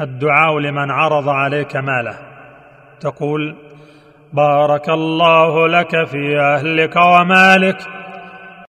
الدعاء لمن عرض عليك ماله. تقول بارك الله لك في أهلك ومالك